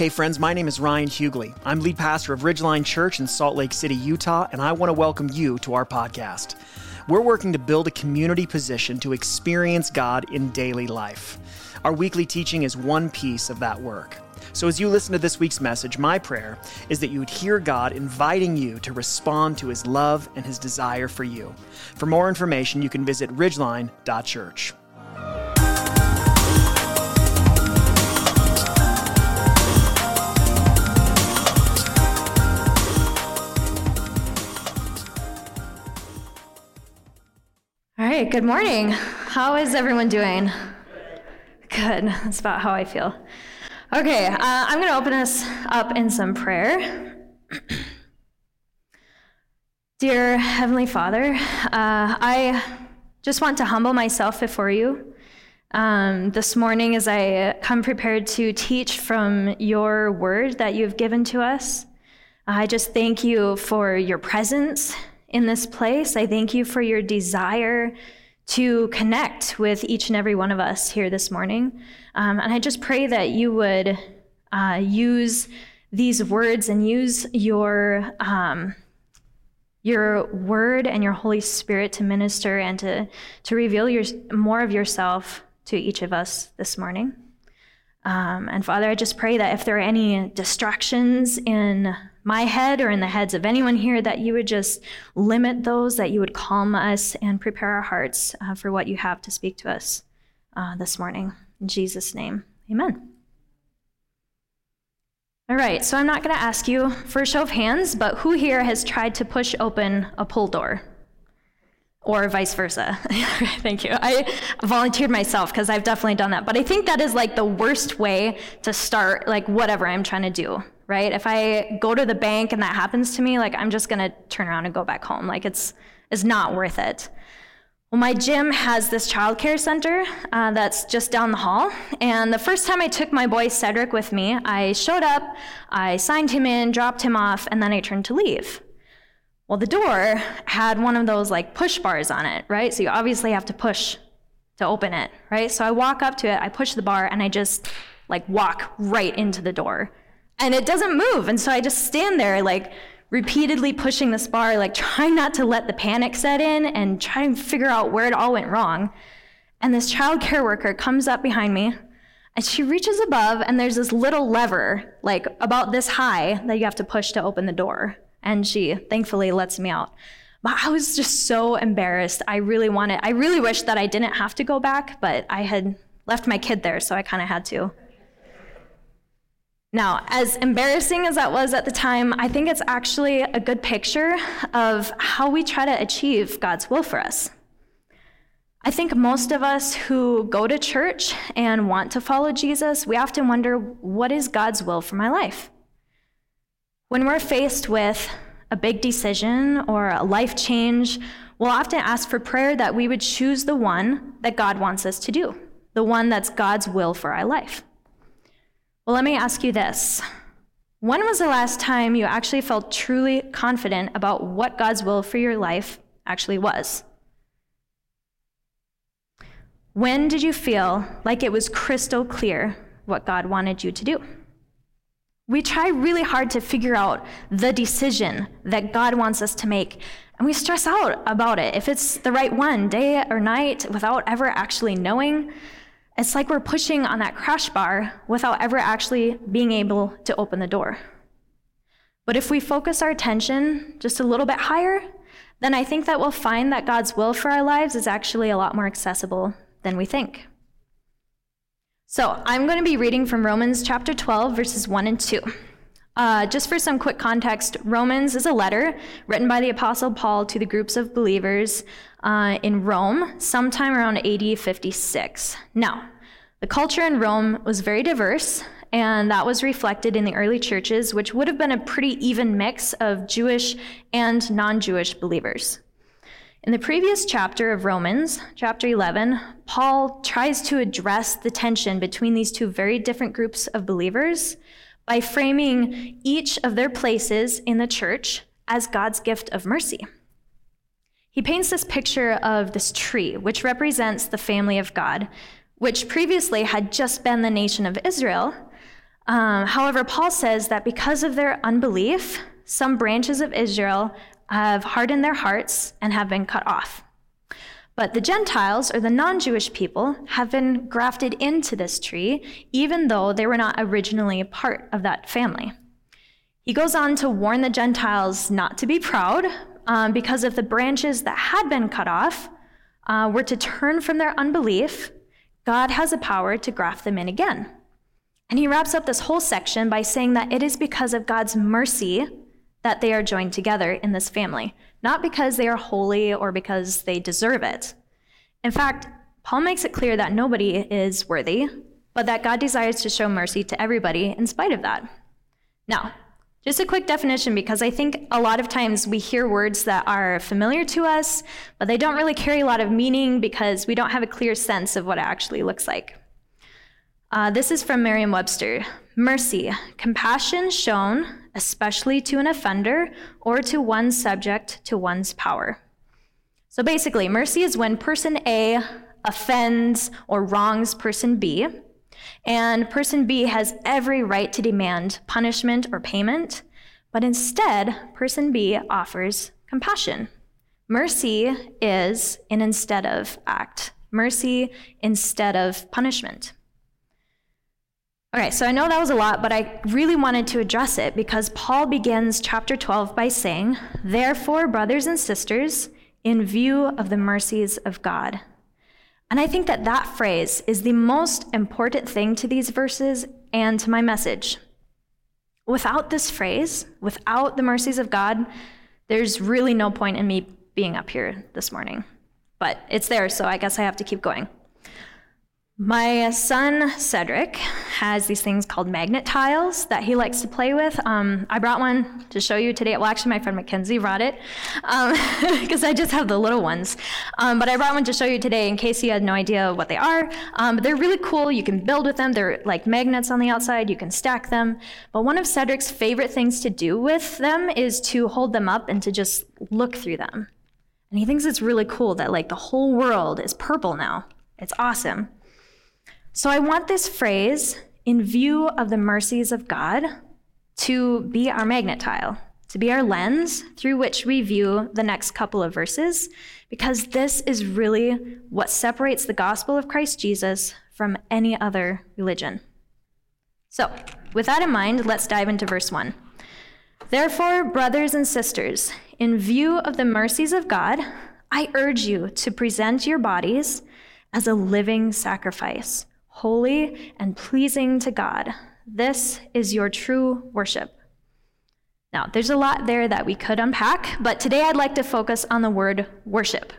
Hey, friends, my name is Ryan Hughley. I'm lead pastor of Ridgeline Church in Salt Lake City, Utah, and I want to welcome you to our podcast. We're working to build a community position to experience God in daily life. Our weekly teaching is one piece of that work. So, as you listen to this week's message, my prayer is that you would hear God inviting you to respond to his love and his desire for you. For more information, you can visit ridgeline.church. right, good morning. How is everyone doing? Good. That's about how I feel. Okay, uh, I'm going to open us up in some prayer. Dear Heavenly Father, uh, I just want to humble myself before you. Um, this morning, as I come prepared to teach from your word that you've given to us, I just thank you for your presence in this place. I thank you for your desire to connect with each and every one of us here this morning. Um, and I just pray that you would uh, use these words and use your um, your word and your Holy Spirit to minister and to to reveal your more of yourself to each of us this morning. Um, and Father, I just pray that if there are any distractions in my head or in the heads of anyone here, that you would just limit those, that you would calm us and prepare our hearts uh, for what you have to speak to us uh, this morning. In Jesus' name, amen. All right, so I'm not going to ask you for a show of hands, but who here has tried to push open a pull door? Or vice versa. Thank you. I volunteered myself because I've definitely done that. But I think that is like the worst way to start, like, whatever I'm trying to do, right? If I go to the bank and that happens to me, like, I'm just going to turn around and go back home. Like, it's, it's not worth it. Well, my gym has this childcare center uh, that's just down the hall. And the first time I took my boy Cedric with me, I showed up, I signed him in, dropped him off, and then I turned to leave. Well, the door had one of those like push bars on it, right? So you obviously have to push to open it, right? So I walk up to it, I push the bar, and I just like walk right into the door. And it doesn't move. And so I just stand there like, repeatedly pushing this bar, like trying not to let the panic set in and trying to figure out where it all went wrong. And this child care worker comes up behind me and she reaches above, and there's this little lever, like about this high, that you have to push to open the door. And she thankfully lets me out. But I was just so embarrassed. I really wanted, I really wish that I didn't have to go back, but I had left my kid there, so I kind of had to. Now, as embarrassing as that was at the time, I think it's actually a good picture of how we try to achieve God's will for us. I think most of us who go to church and want to follow Jesus, we often wonder, what is God's will for my life? When we're faced with a big decision or a life change, we'll often ask for prayer that we would choose the one that God wants us to do, the one that's God's will for our life. Well, let me ask you this. When was the last time you actually felt truly confident about what God's will for your life actually was? When did you feel like it was crystal clear what God wanted you to do? We try really hard to figure out the decision that God wants us to make, and we stress out about it if it's the right one, day or night, without ever actually knowing. It's like we're pushing on that crash bar without ever actually being able to open the door. But if we focus our attention just a little bit higher, then I think that we'll find that God's will for our lives is actually a lot more accessible than we think. So I'm going to be reading from Romans chapter 12, verses 1 and 2. Uh, just for some quick context, Romans is a letter written by the Apostle Paul to the groups of believers uh, in Rome sometime around AD 56. Now, the culture in Rome was very diverse, and that was reflected in the early churches, which would have been a pretty even mix of Jewish and non Jewish believers. In the previous chapter of Romans, chapter 11, Paul tries to address the tension between these two very different groups of believers by framing each of their places in the church as God's gift of mercy. He paints this picture of this tree, which represents the family of God, which previously had just been the nation of Israel, Um, however, Paul says that because of their unbelief, some branches of Israel have hardened their hearts and have been cut off. But the Gentiles, or the non Jewish people, have been grafted into this tree, even though they were not originally part of that family. He goes on to warn the Gentiles not to be proud, um, because if the branches that had been cut off uh, were to turn from their unbelief, God has the power to graft them in again. And he wraps up this whole section by saying that it is because of God's mercy that they are joined together in this family, not because they are holy or because they deserve it. In fact, Paul makes it clear that nobody is worthy, but that God desires to show mercy to everybody in spite of that. Now, just a quick definition because I think a lot of times we hear words that are familiar to us, but they don't really carry a lot of meaning because we don't have a clear sense of what it actually looks like. Uh, this is from Merriam Webster Mercy, compassion shown, especially to an offender or to one subject to one's power. So basically, mercy is when person A offends or wrongs person B, and person B has every right to demand punishment or payment, but instead, person B offers compassion. Mercy is an instead of act, mercy instead of punishment. Okay, so I know that was a lot, but I really wanted to address it because Paul begins chapter 12 by saying, Therefore, brothers and sisters, in view of the mercies of God. And I think that that phrase is the most important thing to these verses and to my message. Without this phrase, without the mercies of God, there's really no point in me being up here this morning. But it's there, so I guess I have to keep going. My son Cedric has these things called magnet tiles that he likes to play with. Um, I brought one to show you today. Well, actually, my friend Mackenzie brought it because um, I just have the little ones. Um, but I brought one to show you today in case you had no idea what they are. Um, but they're really cool. You can build with them. They're like magnets on the outside. You can stack them. But one of Cedric's favorite things to do with them is to hold them up and to just look through them. And he thinks it's really cool that like the whole world is purple now. It's awesome. So I want this phrase, in view of the mercies of God, to be our magnet tile, to be our lens through which we view the next couple of verses, because this is really what separates the gospel of Christ Jesus from any other religion. So, with that in mind, let's dive into verse 1. Therefore, brothers and sisters, in view of the mercies of God, I urge you to present your bodies as a living sacrifice holy and pleasing to God. This is your true worship. Now, there's a lot there that we could unpack, but today I'd like to focus on the word worship.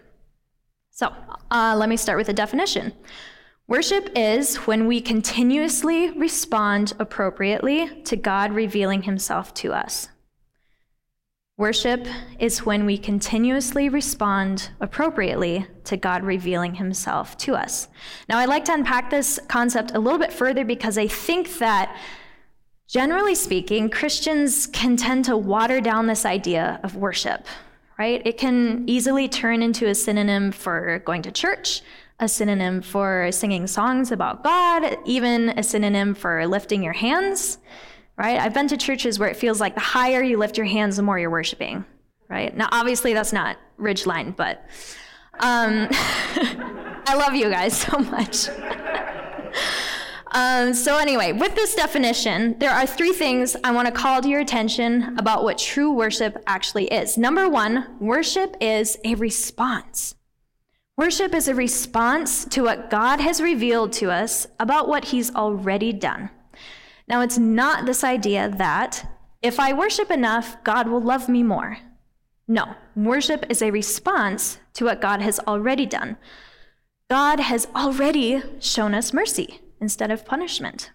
So, uh, let me start with a definition. Worship is when we continuously respond appropriately to God revealing himself to us. Worship is when we continuously respond appropriately to God revealing himself to us. Now, I'd like to unpack this concept a little bit further because I think that, generally speaking, Christians can tend to water down this idea of worship, right? It can easily turn into a synonym for going to church, a synonym for singing songs about God, even a synonym for lifting your hands right? I've been to churches where it feels like the higher you lift your hands, the more you're worshiping, right? Now, obviously, that's not Ridgeline, but um, I love you guys so much. um, so, anyway, with this definition, there are three things I want to call to your attention about what true worship actually is. Number one, worship is a response. Worship is a response to what God has revealed to us about what He's already done. Now, it's not this idea that if I worship enough, God will love me more. No, worship is a response to what God has already done. God has already shown us mercy instead of punishment.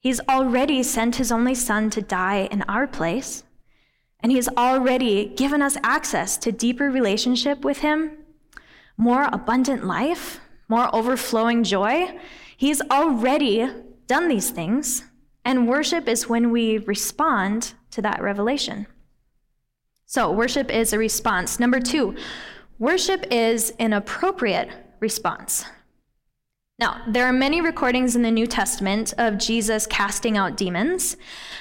He's already sent his only son to die in our place, and he's already given us access to deeper relationship with him, more abundant life, more overflowing joy. He's already done these things. And worship is when we respond to that revelation. So, worship is a response. Number two, worship is an appropriate response. Now, there are many recordings in the New Testament of Jesus casting out demons,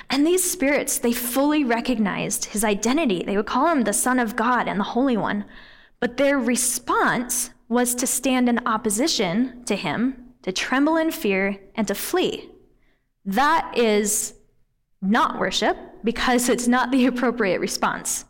and these spirits, they fully recognized his identity. They would call him the Son of God and the Holy One. But their response was to stand in opposition to him, to tremble in fear, and to flee. That is not worship because it's not the appropriate response.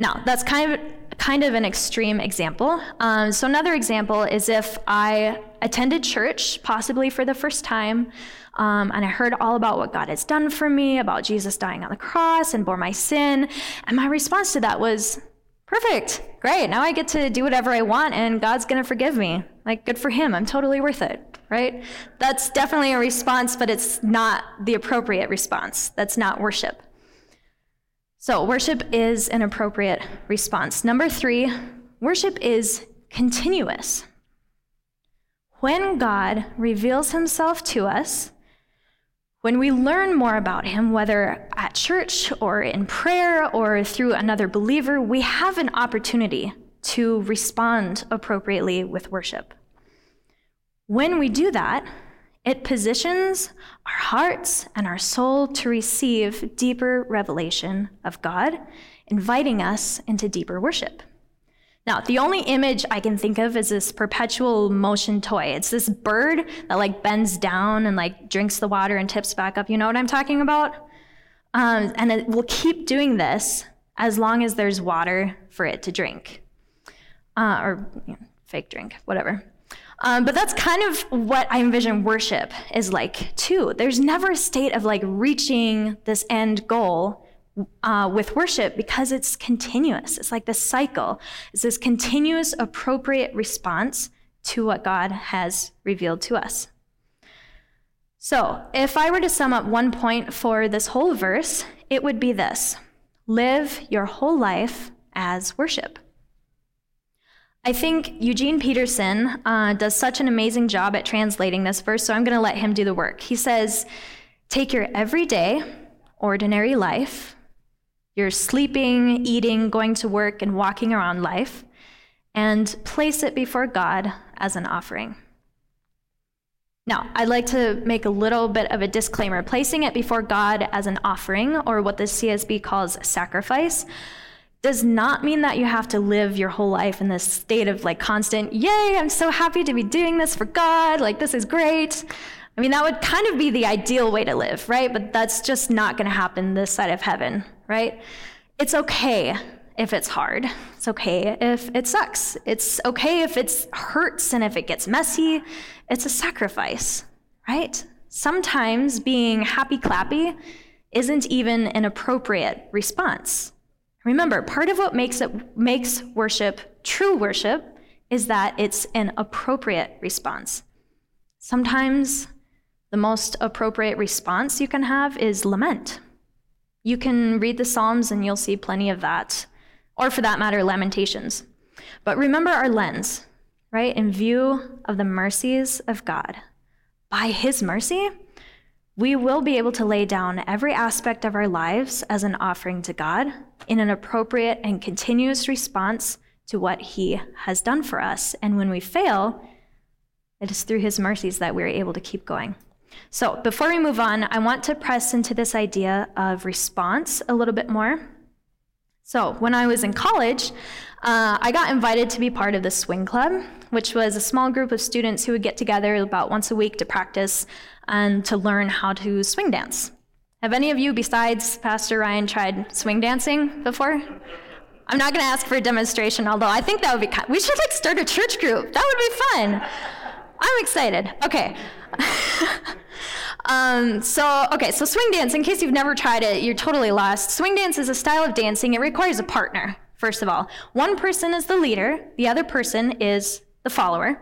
Now, that's kind of kind of an extreme example. Um, so another example is if I attended church, possibly for the first time, um, and I heard all about what God has done for me, about Jesus dying on the cross and bore my sin, and my response to that was, "Perfect, great. Now I get to do whatever I want, and God's gonna forgive me. Like, good for Him. I'm totally worth it." Right? That's definitely a response, but it's not the appropriate response. That's not worship. So, worship is an appropriate response. Number three, worship is continuous. When God reveals himself to us, when we learn more about him, whether at church or in prayer or through another believer, we have an opportunity to respond appropriately with worship. When we do that, it positions our hearts and our soul to receive deeper revelation of God, inviting us into deeper worship. Now, the only image I can think of is this perpetual motion toy. It's this bird that like bends down and like drinks the water and tips back up. You know what I'm talking about? Um, and it will keep doing this as long as there's water for it to drink, uh, or you know, fake drink, whatever. Um, but that's kind of what I envision worship is like too. There's never a state of like reaching this end goal uh, with worship because it's continuous. It's like this cycle. It's this continuous, appropriate response to what God has revealed to us. So, if I were to sum up one point for this whole verse, it would be this live your whole life as worship. I think Eugene Peterson uh, does such an amazing job at translating this verse, so I'm going to let him do the work. He says, Take your everyday, ordinary life, your sleeping, eating, going to work, and walking around life, and place it before God as an offering. Now, I'd like to make a little bit of a disclaimer. Placing it before God as an offering, or what the CSB calls sacrifice, does not mean that you have to live your whole life in this state of like constant, yay, I'm so happy to be doing this for God, like this is great. I mean, that would kind of be the ideal way to live, right? But that's just not going to happen this side of heaven, right? It's okay if it's hard. It's okay if it sucks. It's okay if it hurts and if it gets messy. It's a sacrifice, right? Sometimes being happy clappy isn't even an appropriate response. Remember, part of what makes it makes worship true worship is that it's an appropriate response. Sometimes the most appropriate response you can have is lament. You can read the Psalms and you'll see plenty of that, or for that matter, Lamentations. But remember our lens, right? In view of the mercies of God. By His mercy, we will be able to lay down every aspect of our lives as an offering to God in an appropriate and continuous response to what He has done for us. And when we fail, it is through His mercies that we're able to keep going. So, before we move on, I want to press into this idea of response a little bit more. So, when I was in college, uh, I got invited to be part of the Swing Club, which was a small group of students who would get together about once a week to practice and to learn how to swing dance. Have any of you, besides Pastor Ryan, tried swing dancing before? I'm not going to ask for a demonstration, although I think that would be. Kind we should like start a church group. That would be fun. I'm excited. Okay. um, so, okay, so swing dance, in case you've never tried it, you're totally lost. Swing dance is a style of dancing. It requires a partner, first of all. One person is the leader, the other person is the follower.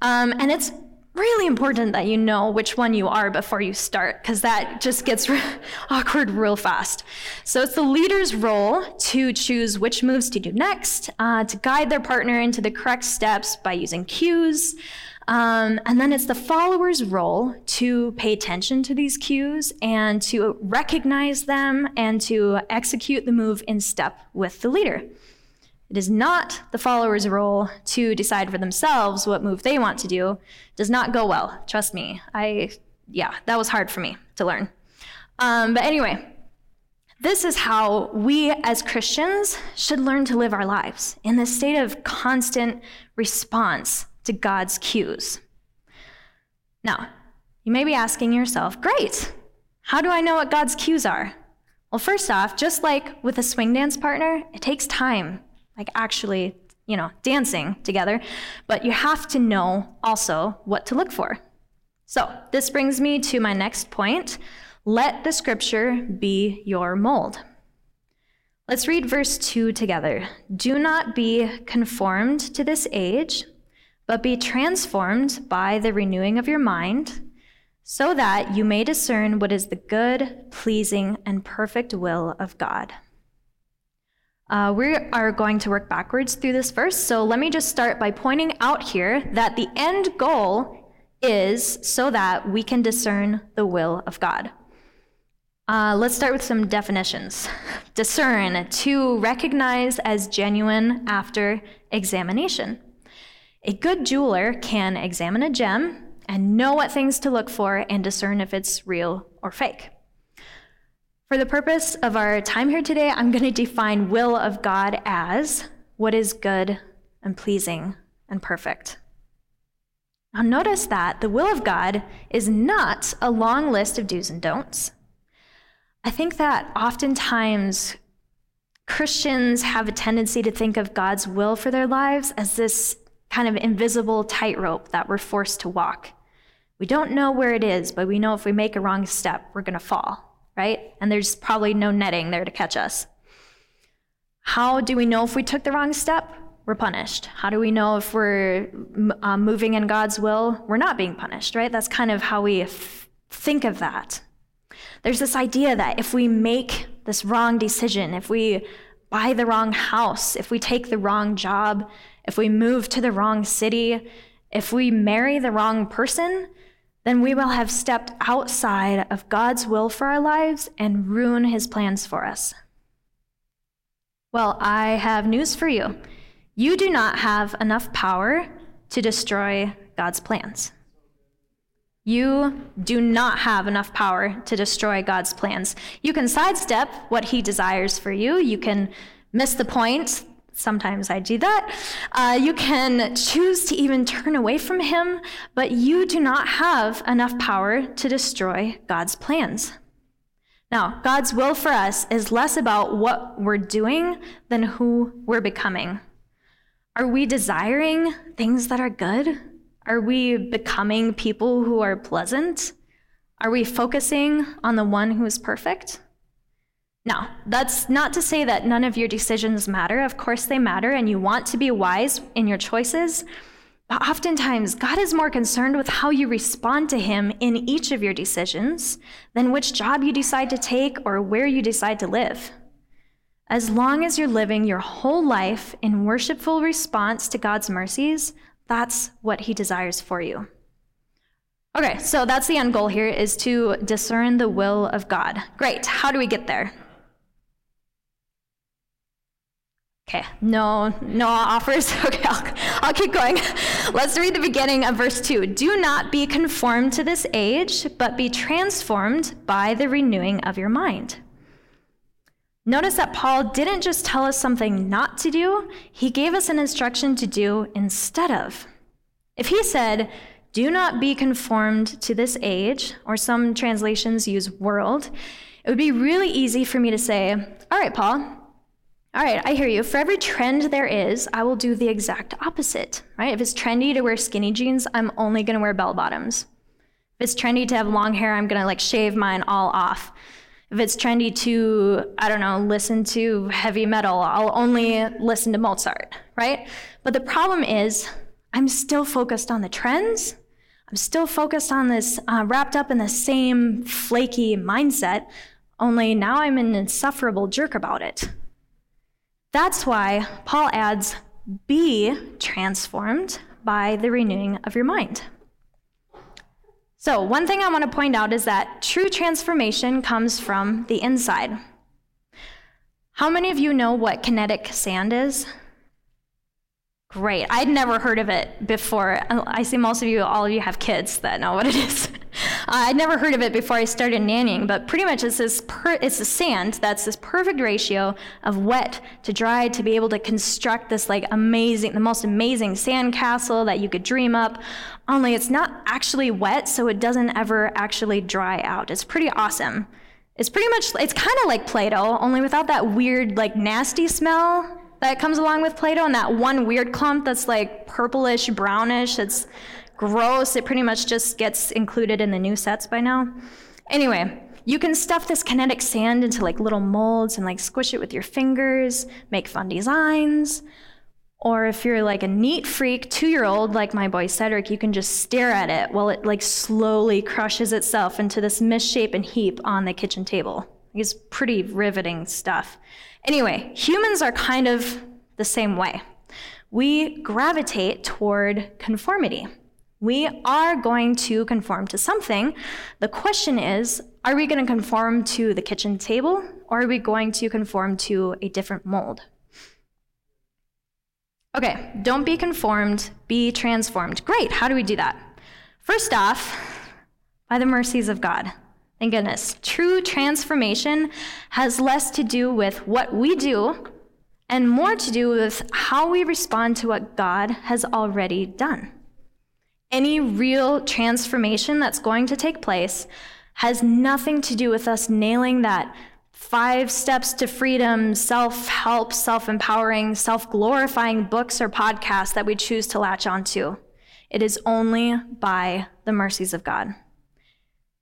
Um, and it's really important that you know which one you are before you start, because that just gets awkward real fast. So it's the leader's role to choose which moves to do next, uh, to guide their partner into the correct steps by using cues. Um, and then it's the follower's role to pay attention to these cues and to recognize them and to execute the move in step with the leader. It is not the follower's role to decide for themselves what move they want to do. It does not go well. Trust me. I, yeah, that was hard for me to learn. Um, but anyway, this is how we as Christians should learn to live our lives in this state of constant response to God's cues. Now, you may be asking yourself, great, how do I know what God's cues are? Well, first off, just like with a swing dance partner, it takes time like actually, you know, dancing together, but you have to know also what to look for. So, this brings me to my next point. Let the scripture be your mold. Let's read verse 2 together. Do not be conformed to this age, but be transformed by the renewing of your mind, so that you may discern what is the good, pleasing, and perfect will of God. Uh, we are going to work backwards through this verse. So let me just start by pointing out here that the end goal is so that we can discern the will of God. Uh, let's start with some definitions. Discern, to recognize as genuine after examination. A good jeweler can examine a gem and know what things to look for and discern if it's real or fake. For the purpose of our time here today, I'm going to define will of God as what is good and pleasing and perfect. Now, notice that the will of God is not a long list of do's and don'ts. I think that oftentimes Christians have a tendency to think of God's will for their lives as this kind of invisible tightrope that we're forced to walk. We don't know where it is, but we know if we make a wrong step, we're going to fall right? And there's probably no netting there to catch us. How do we know if we took the wrong step? We're punished. How do we know if we're uh, moving in God's will? We're not being punished, right? That's kind of how we f- think of that. There's this idea that if we make this wrong decision, if we buy the wrong house, if we take the wrong job, if we move to the wrong city, if we marry the wrong person, then we will have stepped outside of God's will for our lives and ruin his plans for us. Well, I have news for you. You do not have enough power to destroy God's plans. You do not have enough power to destroy God's plans. You can sidestep what he desires for you. You can miss the point Sometimes I do that. Uh, you can choose to even turn away from him, but you do not have enough power to destroy God's plans. Now, God's will for us is less about what we're doing than who we're becoming. Are we desiring things that are good? Are we becoming people who are pleasant? Are we focusing on the one who is perfect? Now, that's not to say that none of your decisions matter. Of course, they matter, and you want to be wise in your choices. But oftentimes, God is more concerned with how you respond to Him in each of your decisions than which job you decide to take or where you decide to live. As long as you're living your whole life in worshipful response to God's mercies, that's what He desires for you. Okay, so that's the end goal here is to discern the will of God. Great. How do we get there? Okay, no, no offers. Okay, I'll, I'll keep going. Let's read the beginning of verse 2. Do not be conformed to this age, but be transformed by the renewing of your mind. Notice that Paul didn't just tell us something not to do, he gave us an instruction to do instead of. If he said, Do not be conformed to this age, or some translations use world, it would be really easy for me to say, All right, Paul, all right, I hear you. For every trend there is, I will do the exact opposite, right? If it's trendy to wear skinny jeans, I'm only going to wear bell bottoms. If it's trendy to have long hair, I'm going to like shave mine all off. If it's trendy to, I don't know, listen to heavy metal, I'll only listen to Mozart, right? But the problem is, I'm still focused on the trends. I'm still focused on this, uh, wrapped up in the same flaky mindset, only now I'm an insufferable jerk about it. That's why Paul adds, be transformed by the renewing of your mind. So, one thing I want to point out is that true transformation comes from the inside. How many of you know what kinetic sand is? Great. I'd never heard of it before. I see most of you, all of you have kids that know what it is. Uh, I'd never heard of it before I started nannying, but pretty much it's this per, it's the sand that's this perfect ratio of wet to dry to be able to construct this like amazing, the most amazing sand castle that you could dream up. Only it's not actually wet, so it doesn't ever actually dry out. It's pretty awesome. It's pretty much, it's kind of like Play Doh, only without that weird, like nasty smell that comes along with Play Doh and that one weird clump that's like purplish, brownish. It's gross. It pretty much just gets included in the new sets by now. Anyway, you can stuff this kinetic sand into like little molds and like squish it with your fingers, make fun designs. Or if you're like a neat freak two year old like my boy Cedric, you can just stare at it while it like slowly crushes itself into this misshapen heap on the kitchen table. It's pretty riveting stuff. Anyway, humans are kind of the same way. We gravitate toward conformity. We are going to conform to something. The question is are we going to conform to the kitchen table or are we going to conform to a different mold? Okay, don't be conformed, be transformed. Great, how do we do that? First off, by the mercies of God. Thank goodness. True transformation has less to do with what we do and more to do with how we respond to what God has already done. Any real transformation that's going to take place has nothing to do with us nailing that five steps to freedom, self help, self empowering, self glorifying books or podcasts that we choose to latch onto. It is only by the mercies of God.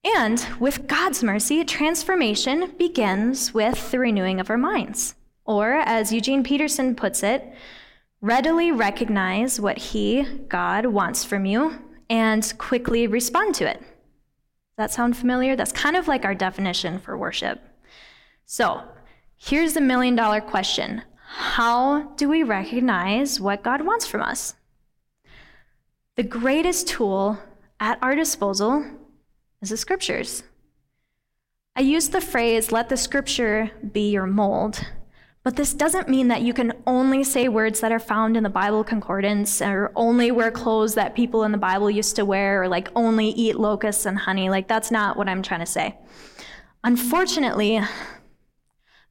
And with God's mercy, transformation begins with the renewing of our minds. Or, as Eugene Peterson puts it, readily recognize what He, God, wants from you and quickly respond to it. Does that sound familiar? That's kind of like our definition for worship. So, here's the million dollar question How do we recognize what God wants from us? The greatest tool at our disposal is the scriptures. I use the phrase, let the scripture be your mold, but this doesn't mean that you can only say words that are found in the Bible concordance or only wear clothes that people in the Bible used to wear or like only eat locusts and honey. Like, that's not what I'm trying to say. Unfortunately,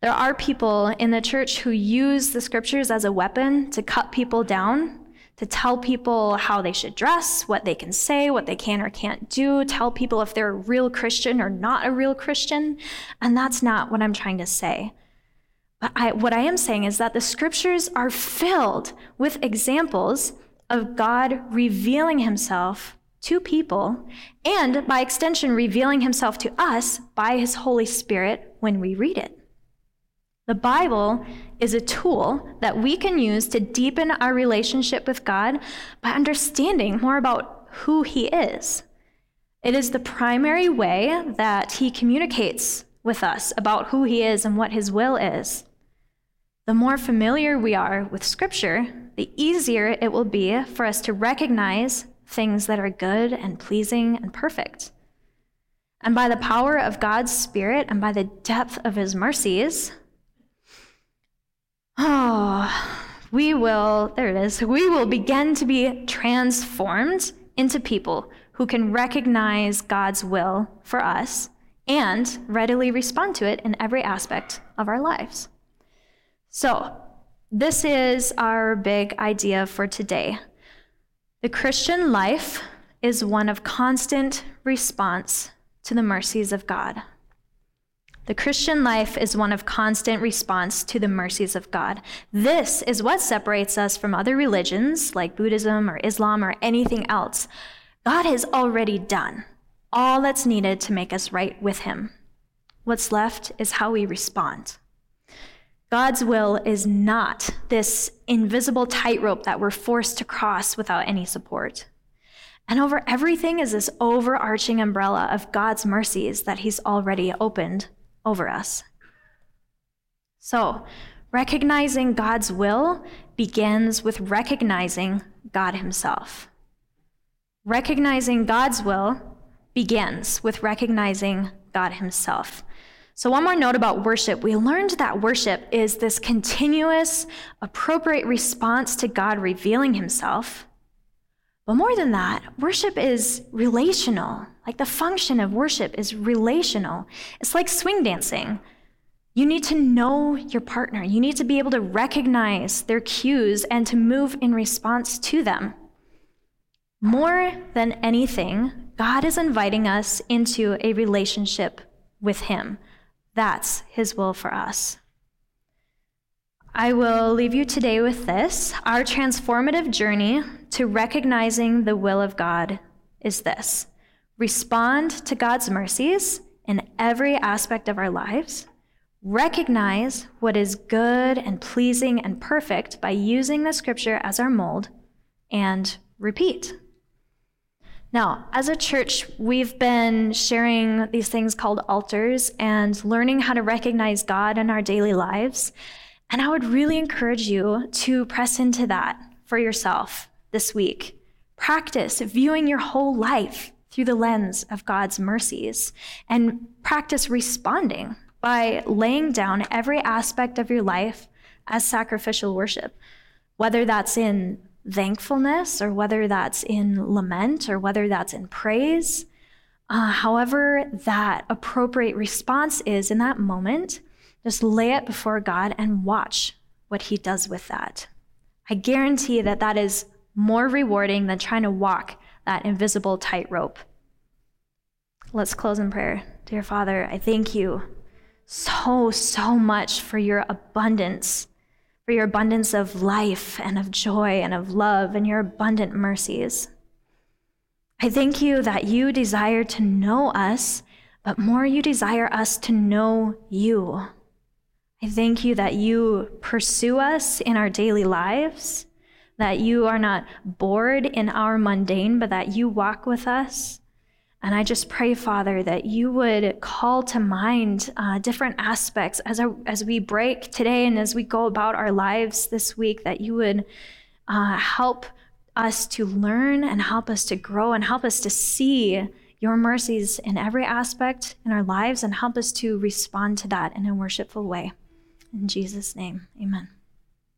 there are people in the church who use the scriptures as a weapon to cut people down to tell people how they should dress, what they can say, what they can or can't do, tell people if they're a real Christian or not a real Christian. And that's not what I'm trying to say. But I, what I am saying is that the scriptures are filled with examples of God revealing himself to people and by extension revealing himself to us by his Holy Spirit when we read it. The Bible is a tool that we can use to deepen our relationship with God by understanding more about who He is. It is the primary way that He communicates with us about who He is and what His will is. The more familiar we are with Scripture, the easier it will be for us to recognize things that are good and pleasing and perfect. And by the power of God's Spirit and by the depth of His mercies, Oh, we will, there it is, we will begin to be transformed into people who can recognize God's will for us and readily respond to it in every aspect of our lives. So, this is our big idea for today. The Christian life is one of constant response to the mercies of God. The Christian life is one of constant response to the mercies of God. This is what separates us from other religions like Buddhism or Islam or anything else. God has already done all that's needed to make us right with Him. What's left is how we respond. God's will is not this invisible tightrope that we're forced to cross without any support. And over everything is this overarching umbrella of God's mercies that He's already opened over us. So, recognizing God's will begins with recognizing God Himself. Recognizing God's will begins with recognizing God Himself. So, one more note about worship. We learned that worship is this continuous, appropriate response to God revealing himself. But more than that, worship is relational. Like the function of worship is relational. It's like swing dancing. You need to know your partner. You need to be able to recognize their cues and to move in response to them. More than anything, God is inviting us into a relationship with Him. That's His will for us. I will leave you today with this. Our transformative journey to recognizing the will of God is this respond to God's mercies in every aspect of our lives, recognize what is good and pleasing and perfect by using the scripture as our mold, and repeat. Now, as a church, we've been sharing these things called altars and learning how to recognize God in our daily lives. And I would really encourage you to press into that for yourself this week. Practice viewing your whole life through the lens of God's mercies and practice responding by laying down every aspect of your life as sacrificial worship, whether that's in thankfulness or whether that's in lament or whether that's in praise. Uh, however, that appropriate response is in that moment, just lay it before God and watch what He does with that. I guarantee that that is more rewarding than trying to walk that invisible tightrope. Let's close in prayer. Dear Father, I thank you so, so much for your abundance for your abundance of life and of joy and of love and your abundant mercies. I thank you that you desire to know us, but more you desire us to know you. I thank you that you pursue us in our daily lives, that you are not bored in our mundane, but that you walk with us, and I just pray, Father, that you would call to mind uh, different aspects as, as we break today and as we go about our lives this week, that you would uh, help us to learn and help us to grow and help us to see your mercies in every aspect in our lives and help us to respond to that in a worshipful way. In Jesus' name, amen.